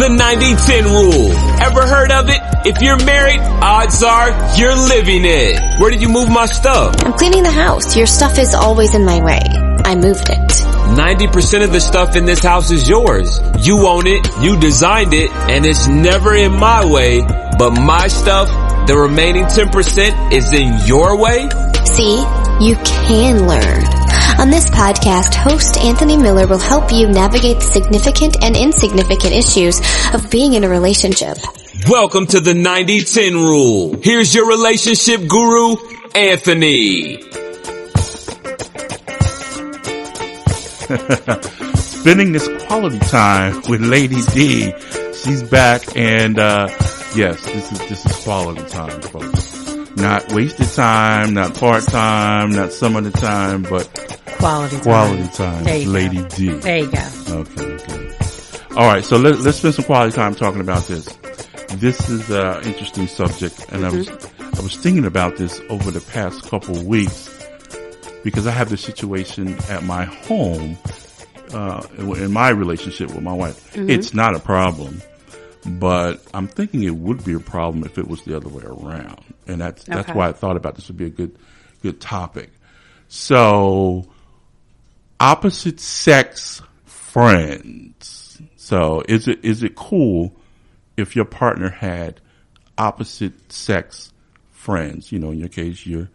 The 90-10 rule. Ever heard of it? If you're married, odds are you're living it. Where did you move my stuff? I'm cleaning the house. Your stuff is always in my way. I moved it. 90% of the stuff in this house is yours. You own it, you designed it, and it's never in my way, but my stuff, the remaining 10% is in your way? See, you can learn. On this podcast, host Anthony Miller will help you navigate the significant and insignificant issues of being in a relationship. Welcome to the 90-10 rule. Here's your relationship guru, Anthony. Spending this quality time with Lady D. She's back and, uh, yes, this is, this is quality time, folks. Not wasted time, not part time, not some of the time, but Quality time. quality time. Lady go. D. There you go. Okay, good. All right, so let, let's spend some quality time talking about this. This is an interesting subject, and I was I was thinking about this over the past couple of weeks because I have this situation at my home uh, in my relationship with my wife. It's not a problem, but I'm thinking it would be a problem if it was the other way around, and that's that's why I thought about this would be a good good topic. So opposite sex friends. So is it is it cool if your partner had opposite sex friends? You know, in your case, your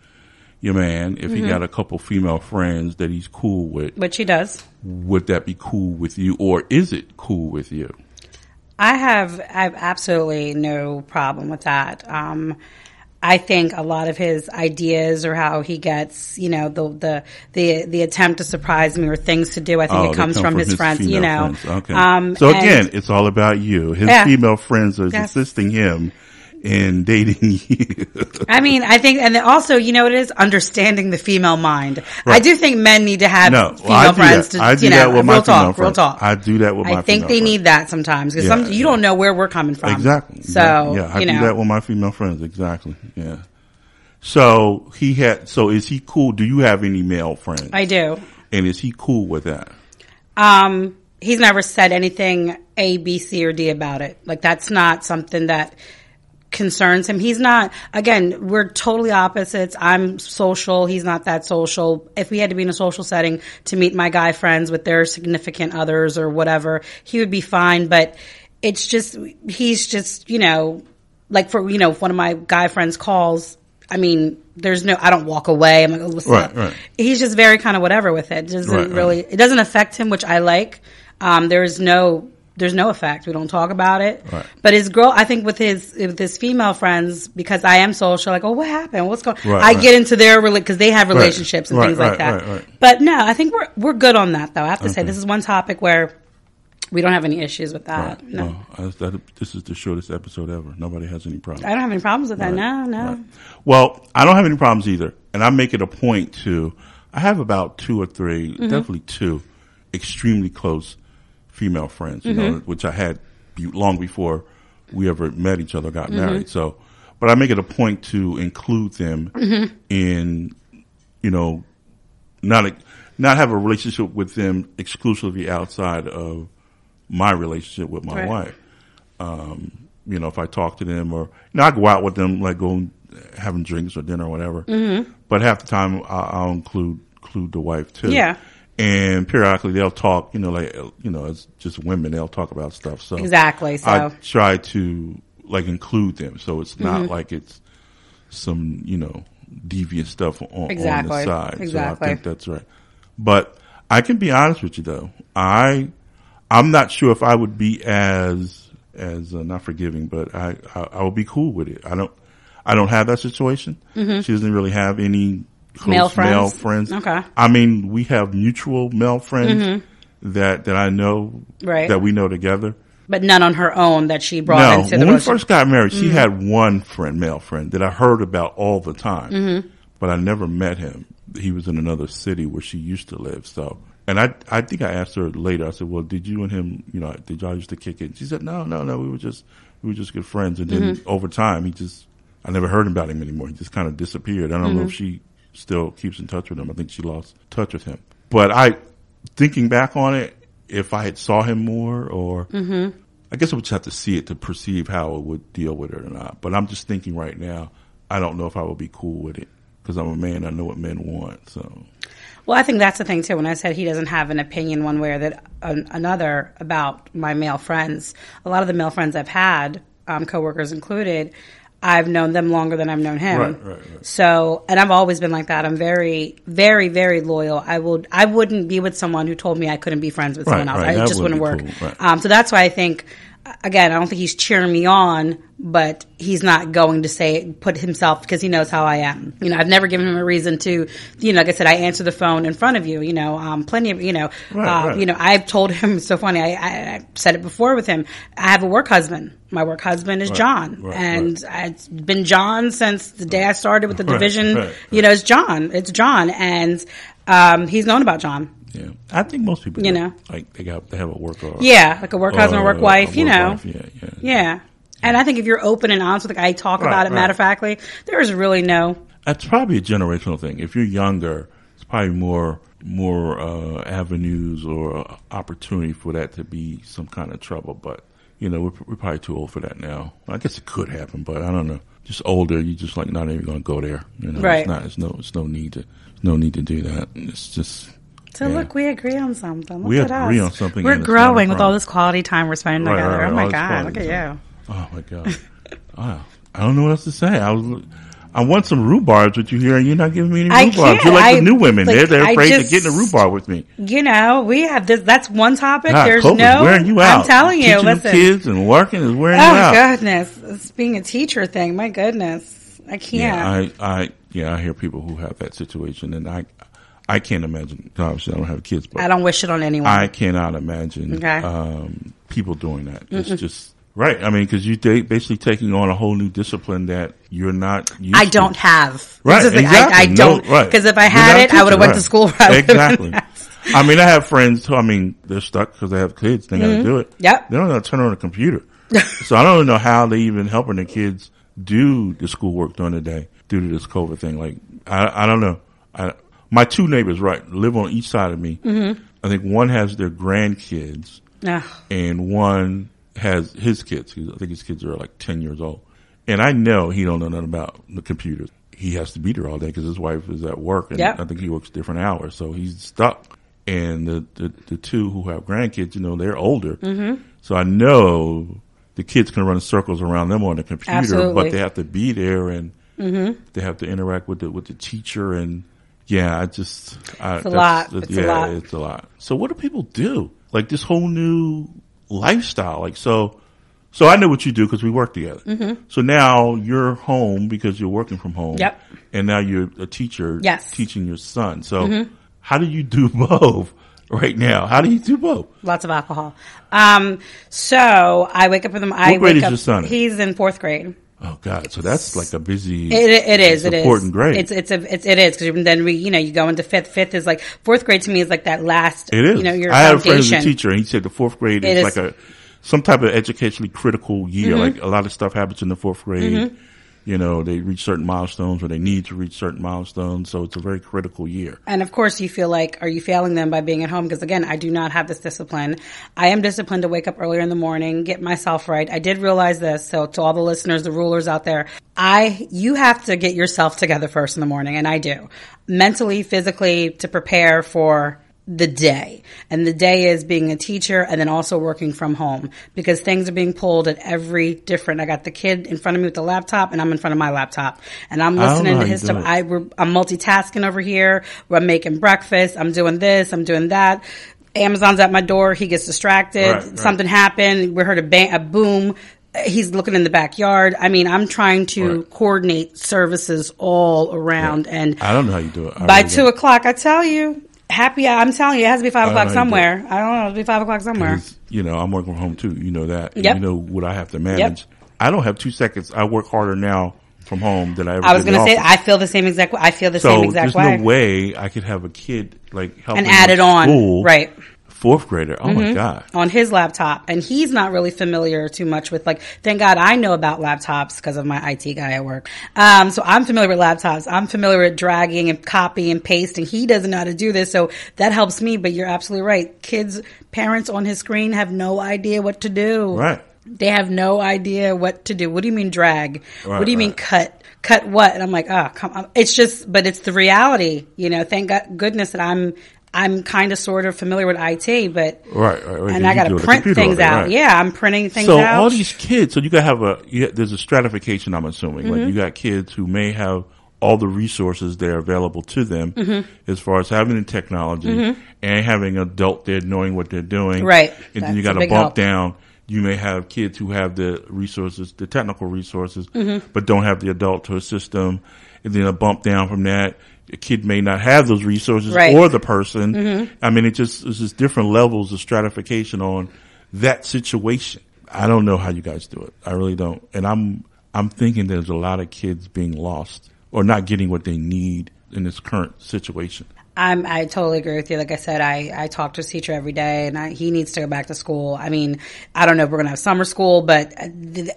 your man, if he got a couple female friends that he's cool with, Which he does. would that be cool with you, or is it cool with you? I have I have absolutely no problem with that. Um, I think a lot of his ideas or how he gets, you know, the the the the attempt to surprise me or things to do. I think Oh, it comes come from, his, friends, you know. friends. Okay. Um, so again, it's all about you. His Yeah. female friends are assisting him in dating you. I mean, I think, and also, you know, what it is understanding the female mind. I do think men need to have no, female well, friends that. to, I do you know, that with my talk, real talk. I do that with my I think they friends. need that sometimes because Yeah, some you yeah. don't know where we're coming from. Exactly. So yeah, I do know, that with my female friends. Exactly. Yeah. So he had. So is he cool? Do you have any male friends? I do. and is he cool with that? Um, he's never said anything A, B, C, or D about it. Like that's not something that concerns him. He's not. Again, we're totally opposites. I'm social. He's not that social. If we had to be in a social setting to meet my guy friends with their significant others or whatever, he would be fine. But it's just he's just you know like for you know if one of my guy friends calls. I mean, there's no. I don't walk away. I'm like, oh, what's Right, up? right. He's just very kind of whatever with it. Doesn't Right, really. It doesn't affect him, which I like. Um, there is no. There's no effect. We don't talk about it. Right. But his girl, I think with his with his female friends, because I am social, like, oh, what happened? What's going? Right, I right. get into their because they have relationships and things like that. But no, I think we're we're good on that though. I have to say this is one topic where we don't have any issues with that. No. I- this is the shortest episode ever. Nobody has any problems. I don't have any problems with that. No, no. Well, I don't have any problems either, and I make it a point to. I have about two or 3 Mm-hmm. definitely two, extremely close female friends. You know, Mm-hmm. which I had long before we ever met each other, Mm-hmm. got married. So, but I make it a point to include them Mm-hmm. in, you know, not a, not have a relationship with them exclusively outside of my relationship with my Right. wife. Um, you know, if I talk to them or, you know, I go out with them, like go having drinks or dinner or whatever. Mm-hmm. But half the time I'll, I'll include, include the wife too. Yeah. And periodically they'll talk, you know, like, you know, it's just women, they'll talk about stuff. So Exactly. So I try to like include them. So it's not Mm-hmm. like it's some, you know, deviant stuff on, on Exactly. the side. Exactly. So I think that's right. But I can be honest with you though. I, I'm not sure if I would be as, as uh, not forgiving, but I, I, I would be cool with it. I don't, I don't have that situation. She doesn't really have any Mm-hmm. Male friends? male friends. Okay. Mm-hmm. I mean, we have mutual male friends that, that I know Right. that we know together. but none on her own that she brought No, into the. when we first got married, Mm-hmm. she had one friend, male friend, that I heard about all the time, Mm-hmm. but I never met him. He was in another city where she used to live. So, and I, I think I asked her later. I said, "Well, did you and him, you know, did y'all used to kick it?" She said, "No, no, no. We were just, we were just good friends." And then Mm-hmm. over time, he just, I never heard about him anymore. He just kind of disappeared. I don't Mm-hmm. know if she still keeps in touch with him. I think she lost touch with him. But I, thinking back on it, if I had saw him more or Mm-hmm. I guess I would just have to see it to perceive how it would deal with it or not. But I'm just thinking right now, I don't know if I would be cool with it because I'm a man. I know what men want. So Well, I think that's the thing too. When I said he doesn't have an opinion one way or that an, another about my male friends, a lot of the male friends I've had, um, coworkers included, I've known them longer than I've known him. Right, right, right. So, and I've always been like that. I'm very, very, very loyal. I would, I wouldn't be with someone who told me I couldn't be friends with Right, someone else. right. I, it just wouldn't work. cool. Right. Um, so that's why I think, again, I don't think he's cheering me on, but he's not going to say put himself because he knows how I am. You know, I've never given him a reason to, you know, like I said, I answer the phone in front of you. You know, um, plenty of, you know, Right, uh, right. you know, I've told him. It's so funny. I, I, I said it before with him. I have a work husband. My work husband is John, right, and it's been John since the day I started with the division. You know, it's John. It's John, and um, he's known about John. Yeah, I think most people, You know. like they got they have a work or Yeah, like a work husband, or work wife. a you know, wife. Yeah, yeah, yeah. And I think if you're open and honest with the guy, talk Right, about it right. matter of factly, there is really no. That's probably a generational thing. If you're younger, it's probably more more uh, avenues or uh, opportunity for that to be some kind of trouble. But you know, we're, we're probably too old for that now. I guess it could happen, but I don't know. Just older, you're just like not even going to go there. You know, Right. It's not. It's no. It's no need to. No need to do that. It's just. So yeah. look, we agree on something. Look We at agree us. on something, We're and it's not a growing with all this quality time we're spending Right, together. right, oh my god, look at time. you. Oh my god. wow. I don't know what else to say. I was. I want some rhubarbs with you here, and you're not giving me any I rhubarbs. You're like I- the new women. like, they're they're afraid just- to get in a rhubarb with me. You know, we have this. That's one topic. God, There's COVID's no. wearing you out. I'm telling you, Teaching listen. kids and working is wearing Oh you out. goodness, it's being a teacher thing. My goodness, I can't. Yeah, I, I, yeah, I hear people who have that situation, and I, I can't imagine. Obviously, I don't have kids, but I don't wish it on anyone. I cannot imagine Okay. um, people doing that. It's just right. I mean, because you ta- basically taking on a whole new discipline that you're not. I don't have. Right, This is the thing. exactly. I, I don't right. because if I had it, I would have went to school. Exactly. I mean, I have friends who, I mean, they're stuck because they have kids. They got to do it. Mm-hmm. Yep. They don't know how to turn on a computer. so I don't even know how they even helping their kids do the schoolwork during the day due to this COVID thing. Like, I, I don't know. I, my two neighbors, right, live on each side of me. Mm-hmm. I think one has their grandkids Ugh. and one has his kids. I think his kids are like 10 years old. And I know he don't know nothing about the computers. He has to be there all day because his wife is at work and Yep. I think he works different hours. So he's stuck. And the, the, the two who have grandkids, you know, they're older. Mm-hmm. So I know the kids can run circles around them on the computer, Absolutely. but they have to be there and they have to interact with the, with the teacher and yeah, I just, I, It's a lot. It's a yeah, lot. it's a lot. So what do people do? Like this whole new lifestyle. Like so, so I know what you do because we work together. So now you're home because you're working from home. Mm-hmm. Yep. And now you're a teacher. Yes. Mm-hmm. Teaching your son. So how do you do both right now? How do you do both? Lots of alcohol. Um, so I wake up in the. I What grade wake is up, your son? He's in fourth grade. Oh God. So that's like a busy. It, it is. It is. important grade. It's it's a it's it is because then we you know you go into fifth. Fifth is like fourth grade to me is like that last. It is. You know your I had a friend who's a teacher, and he said the fourth grade is, is- like a some type of educationally critical year. Mm-hmm. Like a lot of stuff happens in the fourth grade. You know, they reach certain milestones, or they need to reach certain milestones. So it's a very critical year. And of course, you feel like, are you failing them by being at home? Because again, I do not have this discipline. I am disciplined to wake up earlier in the morning, get myself right. I did realize this. So to all the listeners, the rulers out there, I, you have to get yourself together first in the morning. And I do mentally, physically to prepare for the day. And the day is being a teacher and then also working from home because things are being pulled at every different. I got the kid in front of me with the laptop and I'm in front of my laptop and I'm I don't know listening to oh you his stuff. I, we're, I'm multitasking over here. I'm making breakfast. I'm doing this. I'm doing that. Amazon's at my door. He gets distracted. Right, right. Something happened. We heard a bang, a boom. He's looking in the backyard. I mean, I'm trying to Right. coordinate services all around. And I don't know how you do it. I by really two don't. o'clock, I tell you, happy. I'm telling you, it has to be five o'clock how you do somewhere. I don't know. It'll be five o'clock somewhere. you know, I'm working from home too. You know that. Yep. You know what I have to manage. I don't have two seconds. I work harder now from home than I ever I was going to say. I feel the same exact. way. I feel the so same exact there's way. no way I could have a kid like helping and add it on, right? Fourth grader. Oh my God. on his laptop. And he's not really familiar too much with like thank god i know about laptops because of my it guy at work. Um, so i'm familiar with laptops. I'm familiar with dragging and copying and pasting. He doesn't know how to do this so that helps me but you're absolutely right. Kids parents on his screen have no idea what to do. Right. they have no idea what to do. What do you mean drag? Right, what do you mean cut? Cut what? And i'm like oh come on. It's just but it's the reality you know. Thank god goodness that i'm i'm kind of sort of familiar with it but Right, right, right. and You I got to print things out. right. Yeah, I'm printing things So out. So all these kids, so you gotta have a, you, there's a stratification, I'm assuming. Mm-hmm. Like you got kids who may have all the resources that are available to them Mm-hmm. as far as having the technology and having an adult there knowing what they're doing. Right. And then you That's a got to bump help. down. You may have kids who have the resources, the technical resources, Mm-hmm. but don't have the adult to assist them. And then a bump down from that. A kid may not have those resources Right. Mm-hmm. or the person. I mean, it just, it's just different levels of stratification on that situation. I don't know how you guys do it. I really don't. And I'm, I'm thinking there's a lot of kids being lost or not getting what they need in this current situation. I'm, I totally agree with you. Like I said, I, I talk to his teacher every day and I, he needs to go back to school. I mean, I don't know if we're going to have summer school, but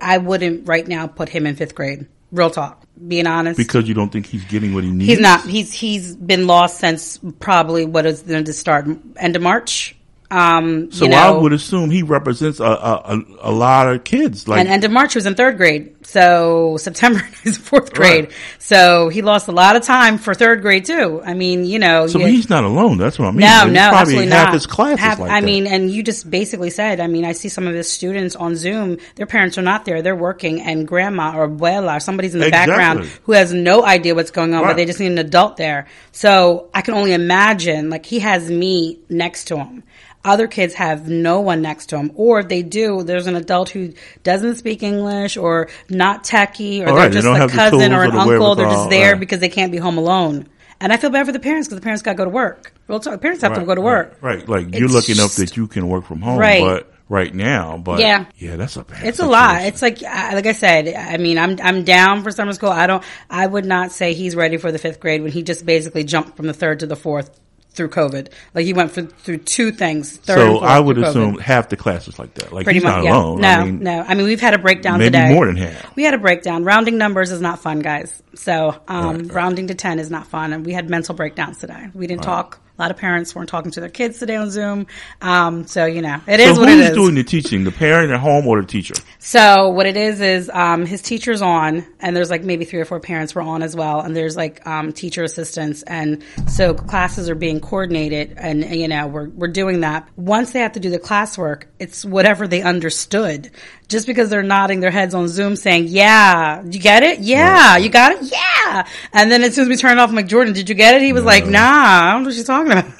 I wouldn't right now put him in fifth grade. Real talk. Being honest. Because you don't think he's getting what he needs. he's not, he's, he's been lost since probably what is going to start end of March. Um, So you know, I would assume he represents a, a, a, lot of kids. Like, and end of March he was in third grade. So September is fourth grade. Right. So he lost a lot of time for third grade too. I mean, you know, so you- he's not alone. That's what I mean. no, There's no, probably absolutely half not. his class Half- is like I that. mean, and you just basically said, I mean, I see some of his students on Zoom, their parents are not there, they're working, and grandma or abuela or somebody's in the Exactly. background who has no idea what's going on, Right. but they just need an adult there. So I can only imagine, like, he has me next to him. Other kids have no one next to them, or if they do, there's an adult who doesn't speak English or not techie, or they're right. They just don't a cousin or an uncle. They're just there right. because they can't be home alone. And I feel bad for the parents because the parents got to go to work. Real talk, parents have to go to work. Right. right. Like, you're It's lucky enough that you can work from home. Right. But right now, but Yeah. yeah, that's a bad It's a lot. It's like, I- like I said, I mean, I'm, I'm down for summer school. I don't, I would not say he's ready for the fifth grade when he just basically jumped from the third to the fourth through COVID. Like he went for, through two things. Third So I would through COVID. assume half the classes like that. Like Pretty he's much, not yeah. alone. No, I mean, no. I mean, we've had a breakdown maybe today. more than half. We had a breakdown. Rounding numbers is not fun, guys. So, um, rounding to 10 is not fun. And we had mental breakdowns today. We didn't talk. A lot of parents weren't talking to their kids today on Zoom. Um, so, you know, it is so what it is. doing the teaching? The parent at home or the teacher? So what it is is um, his teacher's on, and there's like maybe three or four parents were on as well, and there's like um, teacher assistants, and so classes are being coordinated, and you know we're we're doing that. Once they have to do the classwork, it's whatever they understood. Just because they're nodding their heads on Zoom saying, "Yeah, you get it? Yeah, you got it? Yeah," and then as soon as we turn it off, I'm like, "Jordan, did you get it?" He was like, "Nah, I don't know what she's talking about."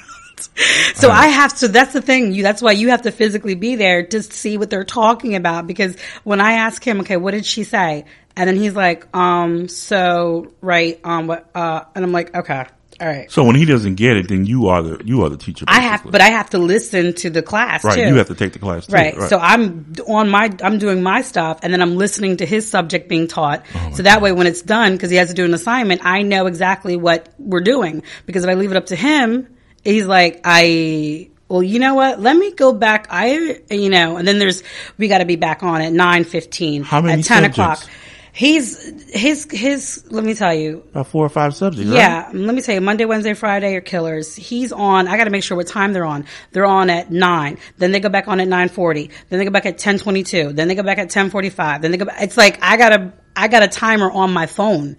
So I have to, that's the thing. You, that's why you have to physically be there to see what they're talking about. Because when I ask him, okay, what did she say? And then he's like, um, so, right, um, what, uh, and I'm like, okay, all right. So when he doesn't get it, then you are the you are the teacher. I have, but I have to listen to the class right. too. You have to take the class. Too. Right. So I'm on my, I'm doing my stuff and then I'm listening to his subject being taught. so that way when it's done, cause he has to do an assignment, I know exactly what we're doing. Because if I leave it up to him, he's like, I, well, you know what? Let me go back. I, you know, and then there's, we got to be back on at 9.15. How many At 10 subjects? o'clock. He's, his, his, let me tell you, about four or five subjects. right? yeah, let me tell you, Monday, Wednesday, Friday are killers. He's on. I got to make sure what time they're on. They're on at nine. Then they go back on at nine forty. Then they go back at ten twenty two. Then they go back at ten forty five. Then they go. Back, it's like I got a I got a timer on my phone,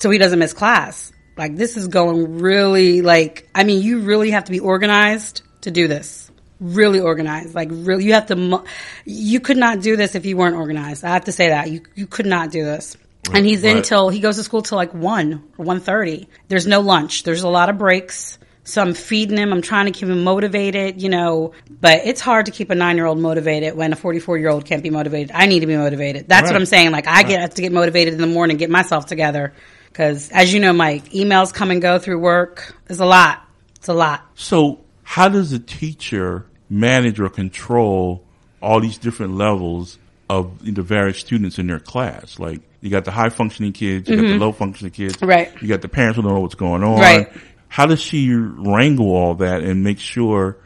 so he doesn't miss class. Like this is going really like. I mean, you really have to be organized to do this. Really organized. Like really, you have to. You could not do this if you weren't organized. I have to say that you you could not do this. And he's in Right. till he goes to school till like one or one thirty. There's no lunch. There's a lot of breaks. So I'm feeding him. I'm trying to keep him motivated, you know. But it's hard to keep a nine year old motivated when a 44 year old can't be motivated. I need to be motivated. That's what I'm saying. Like I get have to get motivated in the morning, get myself together. Because as you know, Mike, emails come and go through work. It's a lot. It's a lot. So how does a teacher manage or control all these different levels of the various students in their class? Like you got the high functioning kids, you got the low functioning kids, Mm-hmm. Right. You got the parents who don't know what's going on. Right. How does she wrangle all that and make sure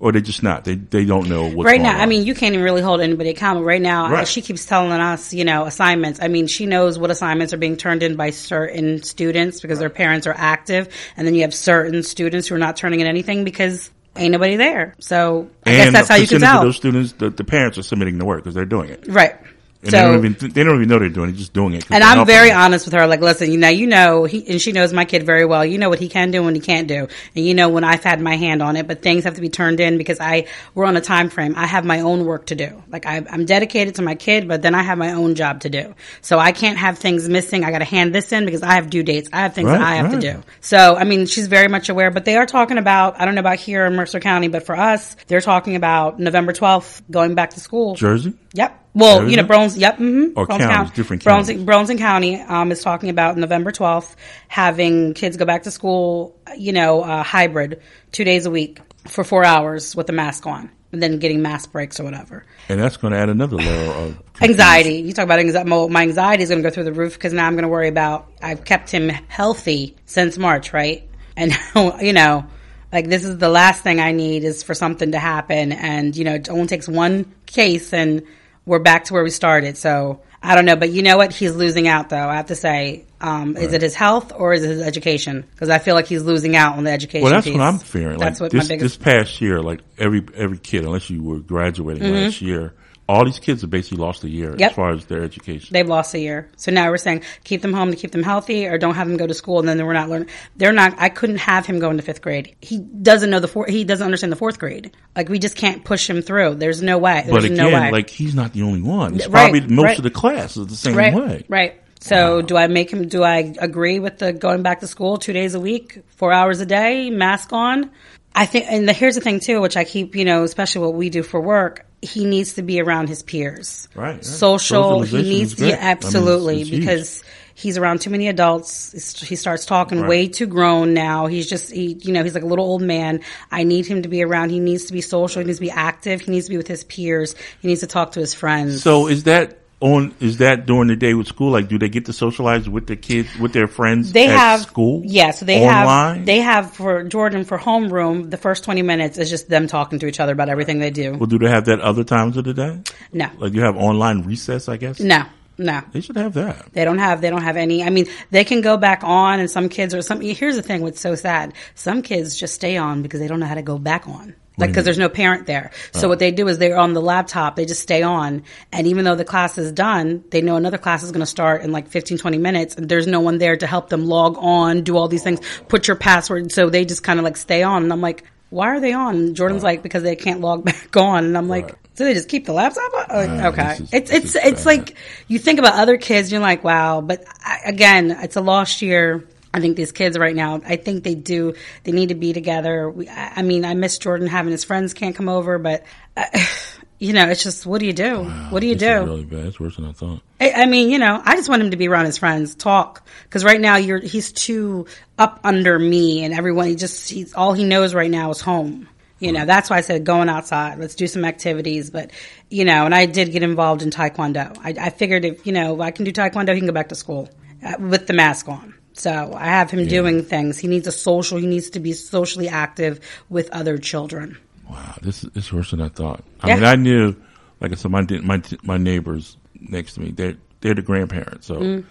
or they're just not. They they don't know what's right now, on. I mean, you can't even really hold anybody accountable. Right now, Right. she keeps telling us, you know, assignments. I mean, she knows what assignments are being turned in by certain students because their parents are active, and then you have certain students who are not turning in anything because ain't nobody there. So I guess that's how you can tell, of those students, the, the parents are submitting the work because they're doing it. right? And they don't even they don't even know they're doing it, just doing it. And I'm very them. honest with her. Like, listen, you know, you know, he, and she knows my kid very well. You know what he can do and he can't do, and you know when I've had my hand on it. But things have to be turned in because I we're on a time frame. I have my own work to do. Like I, I'm dedicated to my kid, but then I have my own job to do. So I can't have things missing. I got to hand this in because I have due dates. I have things that I have right. to do. So I mean, she's very much aware. But they are talking about. I don't know about here in Mercer County, but for us, they're talking about November 12th going back to school. Jersey. Yep. Well, you know, it? Yep. Mm-hmm. Or counties, County- different counties. Burlington County um, is talking about November 12th having kids go back to school, you know, uh, hybrid, two days a week for four hours with a mask on, and then getting mask breaks or whatever. And that's going to add another layer of Anxiety. You talk about anxiety. My anxiety is going to go through the roof because now I'm going to worry about. I've kept him healthy since March, right? And you know, like this is the last thing I need is for something to happen, and you know, it only takes one case, and we're back to where we started. So I don't know, but you know what? He's losing out, though. I have to say, um, is it his health or is it his education? Because I feel like he's losing out on the education. Well, that's piece. what I'm fearing. That's like what this, my biggest. this past year, like every every kid, unless you were graduating last year, all these kids have basically lost a year. Yep. as far as their education. They've lost a year. So now we're saying keep them home to keep them healthy or don't have them go to school and then we're not learning. They're not, I couldn't have him go into fifth grade. He doesn't know the four, he doesn't understand the fourth grade. Like we just can't push him through. There's no way. but again, no way. like he's not the only one. It's Right, probably most right. of the class is the same right. way. Right. So do I make him, do I agree with the going back to school two days a week, four hours a day, mask on? I think, and the, here's the thing too, which I keep, you know, especially what we do for work. He needs to be around his peers. Right, right. Social. He needs, yeah, I mean, it's- absolutely, it's because he's around too many adults. He starts talking Right. way too grown now. He's just, he, you know, he's like a little old man. I need him to be around. He needs to be social. He needs to be active. He needs to be with his peers. He needs to talk to his friends. So is that on? Is that during the day with school? Like, do they get to socialize with their kids, with their friends they at have school? Yeah, so they online? have they have for Jordan for homeroom. The first twenty minutes is just them talking to each other about everything they do. well, do they have that other times of the day? No, Like you have online recess, I guess. no, no. They should have that. They don't have they don't have any. I mean, they can go back on, and some kids or some. Here's the thing: what's so sad? Some kids just stay on because they don't know how to go back on. Like, because there's no parent there. So what they do is they're on the laptop, they just stay on. And even though the class is done, they know another class is going to start in like 15, 20 minutes. And there's no one there to help them log on, do all these things, put your password. So they just kind of like stay on. And I'm like, why are they on? And Jordan's like, because they can't log back on. And I'm like, Right. so they just keep the laptop on? Like, Right, okay. is- it's, it's, it's bad. like, you think about other kids, you're like, wow. But I, again, it's a lost year. I think these kids right now, I think they do, they need to be together. We, I, mean, I miss Jordan having his friends can't come over, but, uh, you know, it's just, what do you do? what do you do? really bad. It's worse than I thought. I, I mean, you know, I just want him to be around his friends, talk. Cause right now you're, he's too up under me and everyone, he just, he's, all he knows right now is home. You know, that's why I said going outside. Let's do some activities. But, you know, and I did get involved in Taekwondo. I, I figured if, you know, I can do Taekwondo, he can go back to school uh, with the mask on. So I have him doing things. He needs a social, he needs to be socially active with other children. Wow, this is it's worse than I thought. I Yeah. mean, I knew, like I said, my my my neighbors next to me, they're they're the grandparents, so Mm.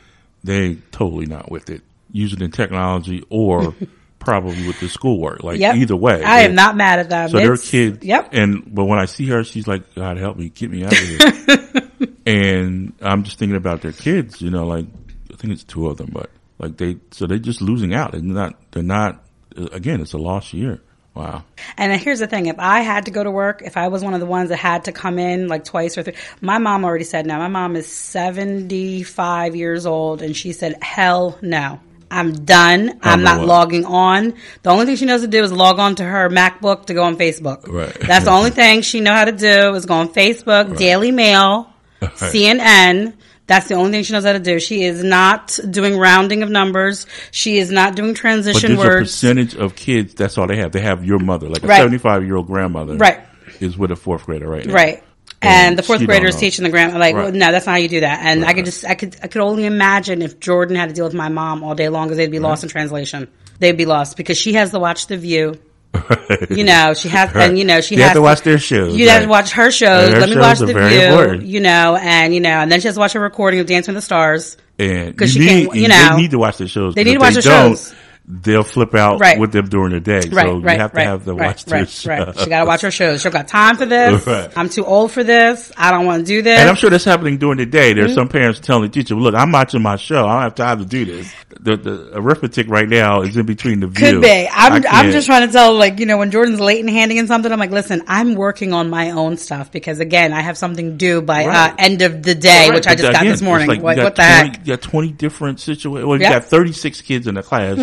they totally not with it, using the technology or probably with the schoolwork. Like Yep. either way, I am not mad at them. So It's- kids. Yep. And but when I see her, she's like, "God help me, get me out of here." and I'm just thinking about their kids. You know, like I think it's two of them, but like they, so they're just losing out. They're not. They're not. Uh, again, it's a lost year. Wow. And here's the thing: if I had to go to work, if I was one of the ones that had to come in like twice or three, my mom already said no. My mom is 75 years old, and she said, "Hell no." I'm done. I'm not what. logging on. The only thing she knows to do is log on to her MacBook to go on Facebook. Right. That's the only thing she know how to do is go on Facebook, Daily Mail, CNN. That's the only thing she knows how to do. She is not doing rounding of numbers. She is not doing transition But there's a words. percentage of kids. That's all they have. They have your mother, like a Right. 75 year old grandmother, Right. is with a fourth grader right now. Right. And And the fourth grader is teaching the grandma like, Right. well, no, that's not how you do that. And I could just, I could, I could only imagine if Jordan had to deal with my mom all day long because they'd be lost in translation. They'd be lost because she has to watch The View You know, she has, and you know, she You has have to watch their shows. You have to watch her shows. Her Let me shows watch the View. important. You know, and you know, and then she has to watch a recording of Dancing with the Stars. And because she need, can't- you know, they need to watch their shows. They need to watch their shows. They'll flip out Right. with them during the day. Right, so right, you have to have right, watch their right, show. right. She got to watch her shows. She got time for this. Right. I'm too old for this. I don't want to do this. And I'm sure that's happening during the day. Mm-hmm. There's some parents telling the teacher, "Look, I'm watching my show. I don't have time to do this." The, the arithmetic right now is in between the view. Could be. I'm, I'm just trying to tell, like, you know, when Jordan's late and handing in something, I'm like, listen, I'm working on my own stuff because again, I have something due by Right. uh, end of the day, Right, which I just got this morning. like what, what the 20, heck? You got 20 different situations. Well, you Yep. Mm-hmm. got 36 kids in the class.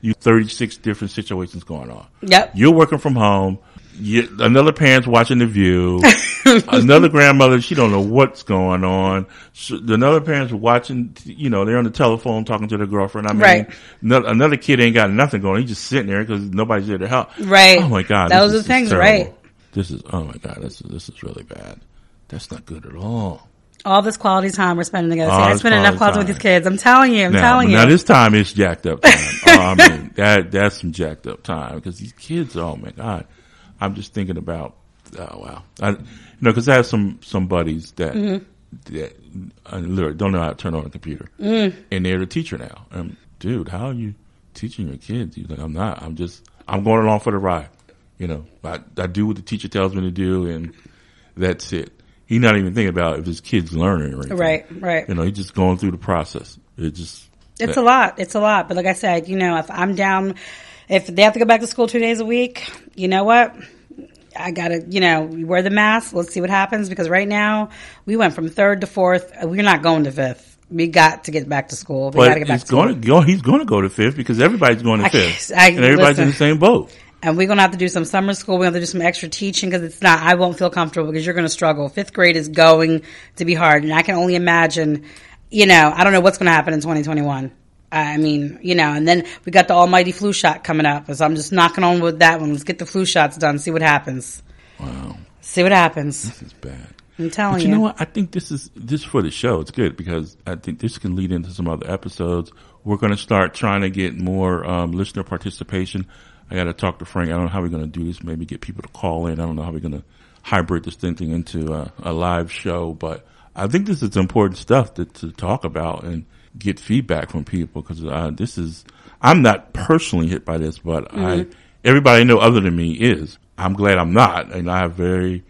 You 36 different situations going on. Yep. You're working from home. You, another parent's watching the view. another grandmother, she don't know what's going on. So, another parent's watching, you know, they're on the telephone talking to their girlfriend. I mean, Right. no, another kid ain't got nothing going. He's just sitting there because nobody's there to help. Right. Oh my God. Those are is the things, right. This is, oh my God, this is, this is really bad. That's not good at all. All this quality time we're spending together. See, I spend enough quality quality with these kids. I'm telling you. I'm now, telling you. now this time is jacked up time. oh, I mean, that, that's some jacked up time because these kids, oh my God. I'm just thinking about, oh wow. I, you know, cause I have some, some buddies that, Mm-hmm. that uh, literally don't know how to turn on a computer Mm. and they're the teacher now. Um, dude, how are you teaching your kids? He's like, I'm not, I'm just, I'm going along for the ride. You know, I, I do what the teacher tells me to do and that's it. He's not even thinking about if his kid's learning or anything. Right, right. You know, he's just going through the process. It just, It's a lot. It's a lot. But like I said, you know, if I'm down, if they have to go back to school two days a week, you know what? I gotta, you know, wear the mask. Let's see what happens because right now we went from third to fourth. We're not going to fifth. We got to get back to school. We got to But get back he's to school. going to go. He's going to go to fifth because everybody's going to I fifth, I- and everybody's in the same boat. And we're gonna have to do some summer school. We're have to do some extra teaching because it's not. I won't feel comfortable because you're gonna struggle. Fifth grade is going to be hard, and I can only imagine. You know, I don't know what's gonna happen in 2021. I mean, you know, and then we got the almighty flu shot coming up, so I'm just knocking on with that one. Let's get the flu shots done. See what happens. Wow, See what happens. this is bad. I'm telling But you. you know what? I think this is this for the show. It's good because I think this can lead into some other episodes. We're going to start trying to get more um, listener participation. I got to talk to Frank. I don't know how we're going to do this. Maybe get people to call in. I don't know how we're going to hybrid this thing into a, a live show, but I think this is important stuff to, to talk about and get feedback from people because uh, this is. I'm not personally hit by this, but I everybody I know other than me is. I'm glad I'm not, and I have very.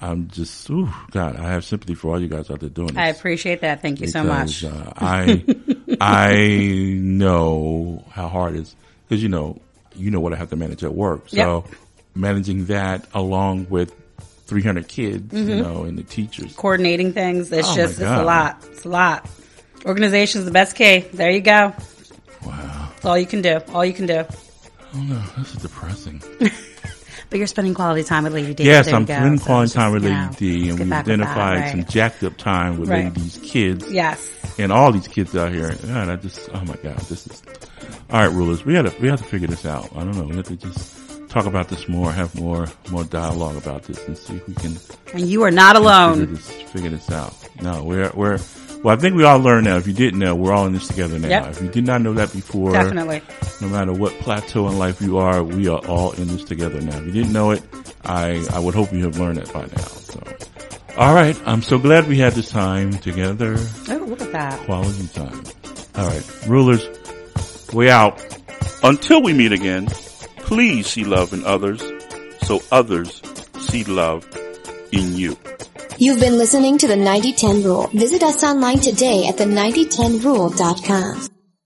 I'm just, ooh, God, I have sympathy for all you guys out there doing this. I appreciate that. Thank you so much. Uh, I I know how hard it is because you know you know what I have to manage at work. So managing that along with 300 kids, Mm-hmm. you know, and the teachers. Coordinating things. It's Oh, just, it's a lot. It's a lot. Organization's the best key. There you go. Wow, That's all you can do. All you can do. oh no, this is depressing. But you're spending quality time with Lady D. yes, There I'm spending So quality it's time with you Lady know, D, and we've that, identified right. some jacked up time with Right. Lady D's kids. Yes. and all these kids out here. God, I just, oh my God, this is. All right, rulers, we had to, we have to figure this out. I don't know. We have to just talk about this more, have more, more dialogue about this, and see if we can And you are not alone. figure this, figure this out. No, we're, we're. Well, I think we all learned now. If you didn't know, we're all in this together now. Yep. If you did not know that before, Definitely. no matter what plateau in life you are, we are all in this together now. If you didn't know it, I, I would hope you have learned it by now. So, all right. I'm so glad we had this time together Oh, look at that. quality time. All right, rulers, we out. Until we meet again, please see love in others so others see love in you. You've been listening to the 9010 Rule. Visit us online today at the 9010rule.com.